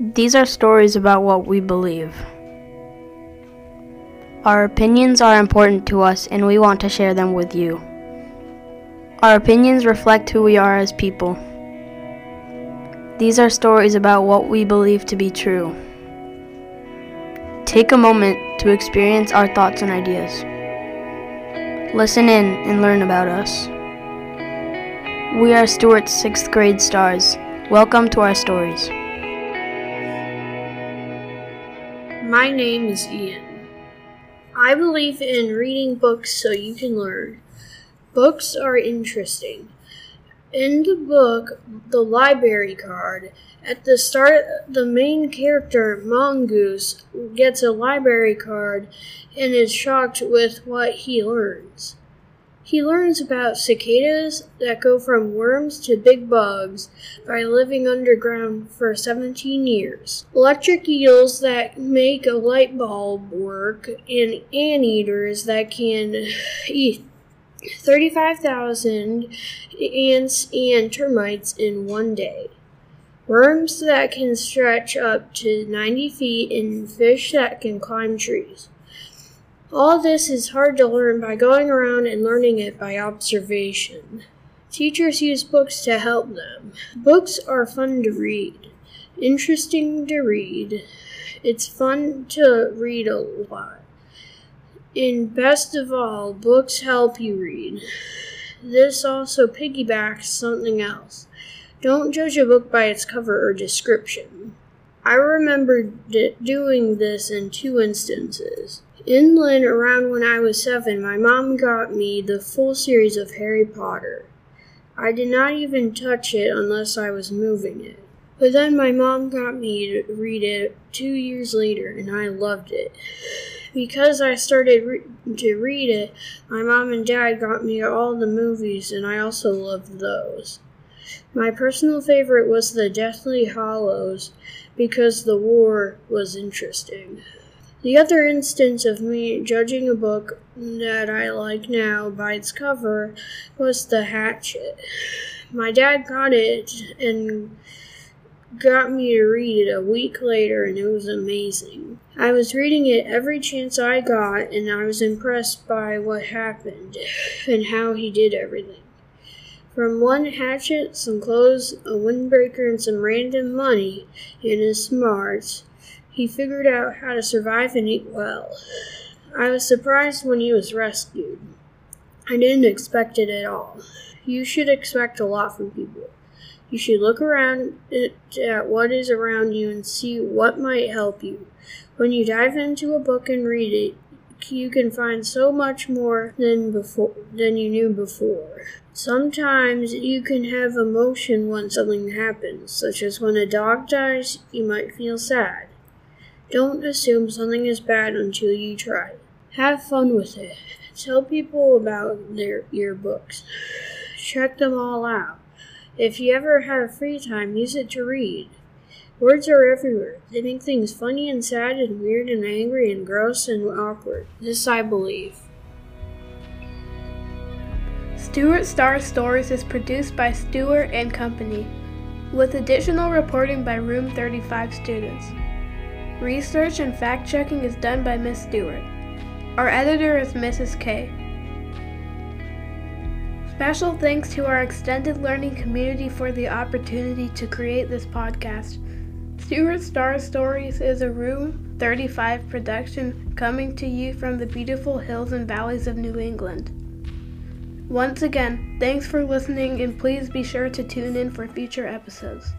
These are stories about what we believe. Our opinions are important to us and we want to share them with you. Our opinions reflect who we are as people. These are stories about what we believe to be true. Take a moment to experience our thoughts and ideas. Listen in and learn about us. We are Stewart's sixth grade stars. Welcome to our stories. My name is Ian. I believe in reading books so you can learn. Books are interesting. In the book, The Library Card, at the start, the main character, Mongoose, gets a library card and is shocked with what he learns. He learns about cicadas that go from worms to big bugs by living underground for 17 years, electric eels that make a light bulb work, and anteaters that can eat 35,000 ants and termites in one day. Worms that can stretch up to 90 feet and fish that can climb trees. All this is hard to learn by going around and learning it by observation. Teachers use books to help them. Books are fun to read, interesting to read. It's fun to read a lot. And best of all, books help you read. This also piggybacks something else. Don't judge a book by its cover or description. I remember d- doing this in two instances. Inland, around when I was seven, my mom got me the full series of Harry Potter. I did not even touch it unless I was moving it. But then my mom got me to read it two years later, and I loved it. Because I started re- to read it, my mom and dad got me all the movies, and I also loved those. My personal favorite was the Deathly Hallows because the war was interesting. The other instance of me judging a book that I like now by its cover was The Hatchet. My dad got it and got me to read it a week later, and it was amazing. I was reading it every chance I got, and I was impressed by what happened and how he did everything. From one hatchet, some clothes, a windbreaker, and some random money in his smarts, he figured out how to survive and eat well. I was surprised when he was rescued. I didn't expect it at all. You should expect a lot from people. You should look around at what is around you and see what might help you. When you dive into a book and read it, you can find so much more than before than you knew before. Sometimes you can have emotion when something happens, such as when a dog dies, you might feel sad. Don't assume something is bad until you try. Have fun with it. Tell people about their your books. Check them all out. If you ever have free time, use it to read. Words are everywhere. They make things funny and sad and weird and angry and gross and awkward. This I believe. Stewart Star Stories is produced by Stewart and Company, with additional reporting by Room 35 students. Research and fact checking is done by Miss Stewart. Our editor is Mrs. K. Special thanks to our extended learning community for the opportunity to create this podcast. Stewart Star Stories is a Room 35 production coming to you from the beautiful hills and valleys of New England. Once again, thanks for listening and please be sure to tune in for future episodes.